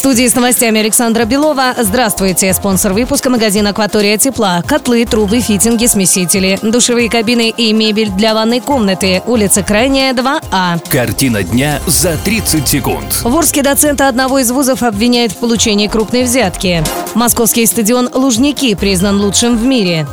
Студии с новостями Александра Белова. Здравствуйте. Спонсор выпуска магазин «Акватория тепла». Котлы, трубы, фитинги, смесители. Душевые кабины и мебель для ванной комнаты. Улица Крайняя, 2А. Картина дня за 30 секунд. В Орске доцента одного из вузов обвиняют в получении крупной взятки. Московский стадион «Лужники» признан лучшим в мире.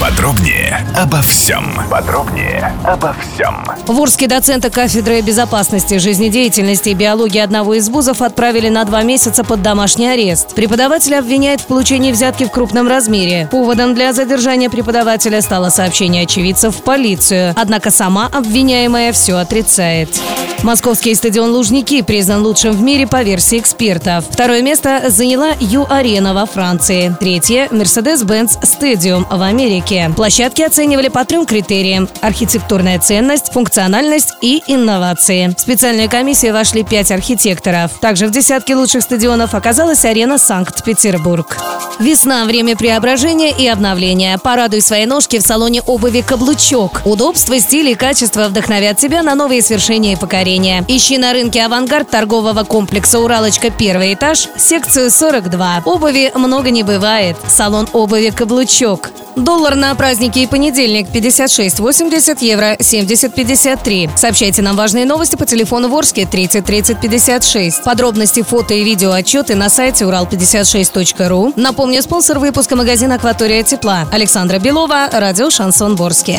Подробнее обо всем. Подробнее обо всем. В Орске доцента кафедры безопасности жизнедеятельности и биологии одного из вузов отправили на два месяца под домашний арест. Преподавателя обвиняют в получении взятки в крупном размере. Поводом для задержания преподавателя стало сообщение очевидцев в полицию. Однако сама обвиняемая все отрицает. Московский стадион «Лужники» признан лучшим в мире по версии экспертов. Второе место заняла Ю-Арена во Франции. Третье – Mercedes-Benz Stadium в Америке. Площадки оценивали по трем критериям – архитектурная ценность, функциональность и инновации. В специальную комиссию вошли пять архитекторов. Также в десятке лучших стадионов оказалась арена Санкт-Петербург. Весна – время преображения и обновления. Порадуй свои ножки в салоне обуви «Каблучок». Удобство, стиль и качество вдохновят тебя на новые свершения и покорения. Ищи на рынке «Авангард» торгового комплекса «Уралочка» первый этаж, секцию 42. Обуви много не бывает. Салон обуви «Каблучок». Доллар на праздники и понедельник 56,80 евро 70,53. Сообщайте нам важные новости по телефону Ворске 30 30 56. Подробности, фото и видео отчеты на сайте урал56.ру. Напомню, спонсор выпуска магазин «Акватория тепла». Александра Белова, радио «Шансон Ворске».